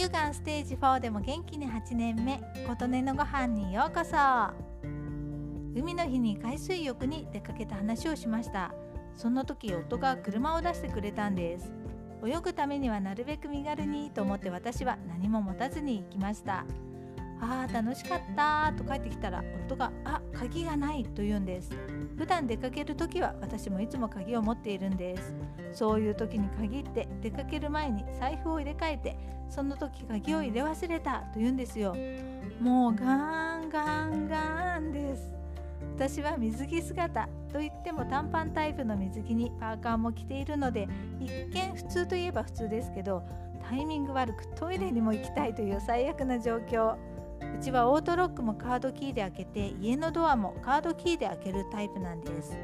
乳がんステージ4でも元気に8年目琴音のご飯にようこそ。海の日に海水浴に出かけた話をしました。その時夫が車を出してくれたんです。泳ぐためにはなるべく身軽にと思って私は何も持たずに行きました。あー楽しかったと帰ってきたら夫が「あ鍵がない」と言うんです。普段出かける時は私もいつも鍵を持っているんです。そういう時に限って出かける前に財布を入れ替えてその時鍵を入れ忘れたと言うんですよ。もうガンガンガンです。私は水着姿といっても短パンタイプの水着にパーカーも着ているので一見普通といえば普通ですけどタイミング悪くトイレにも行きたいという最悪な状況。うちはオートロックもカードキーで開けて家のドアもカードキーで開けるタイプなんです。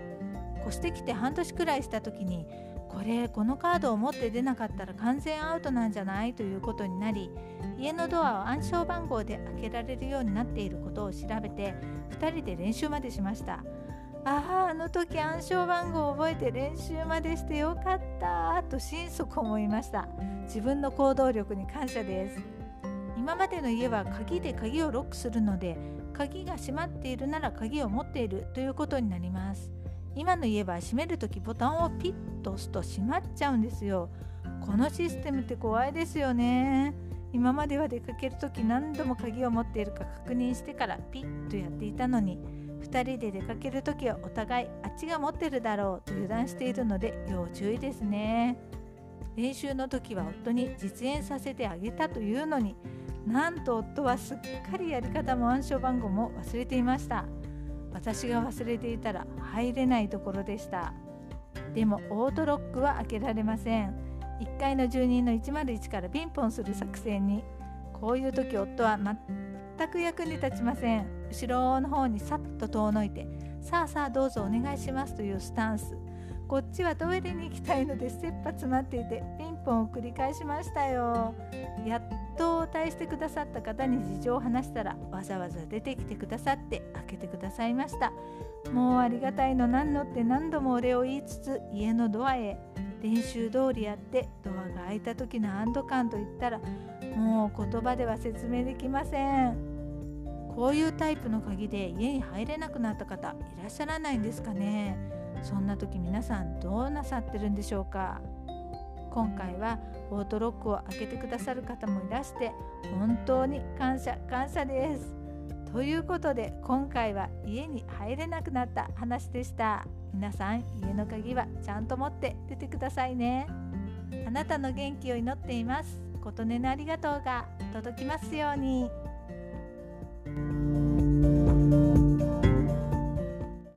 越してきて半年くらいした時にこれこのカードを持って出なかったら完全アウトなんじゃないということになり家のドアを暗証番号で開けられるようになっていることを調べて2人で練習までしました。あああの時暗証番号を覚えて練習までしてよかったと心底思いました。自分の行動力に感謝です。今までの家は鍵で鍵をロックするので鍵が閉まっているなら鍵を持っているということになります。今の家は閉める時ボタンをピッと押すと閉まっちゃうんですよ。このシステムって怖いですよね。今までは出かける時何度も鍵を持っているか確認してからピッとやっていたのに2人で出かける時はお互いあっちが持ってるだろうと油断しているので要注意ですね。練習の時は夫に実演させてあげたというのになんと夫はすっかりやり方も暗証番号も忘れていました。私が忘れていたら入れないところでした。でもオートロックは開けられません。1階の住人の101からピンポンする作戦に。こういう時夫は全く役に立ちません。後ろの方にさっと遠のいてさあさあどうぞお願いしますというスタンス。こっちはトイレに行きたいので切羽詰まっていてピンポンを繰り返しましたよ。やっと応対してくださった方に事情を話したらわざわざ出てきてくださって開けてくださいました。もうありがたいの何のって何度もお礼を言いつつ家のドアへ。練習通りやってドアが開いた時の安堵感といったらもう言葉では説明できません。こういうタイプの鍵で家に入れなくなった方いらっしゃらないんですかね。そんな時皆さんどうなさってるんでしょうか？今回はオートロックを開けてくださる方もいらして本当に感謝感謝です。ということで今回は家に入れなくなった話でした。皆さん家の鍵はちゃんと持って出てくださいね。あなたの元気を祈っています。琴音のありがとうが届きますように。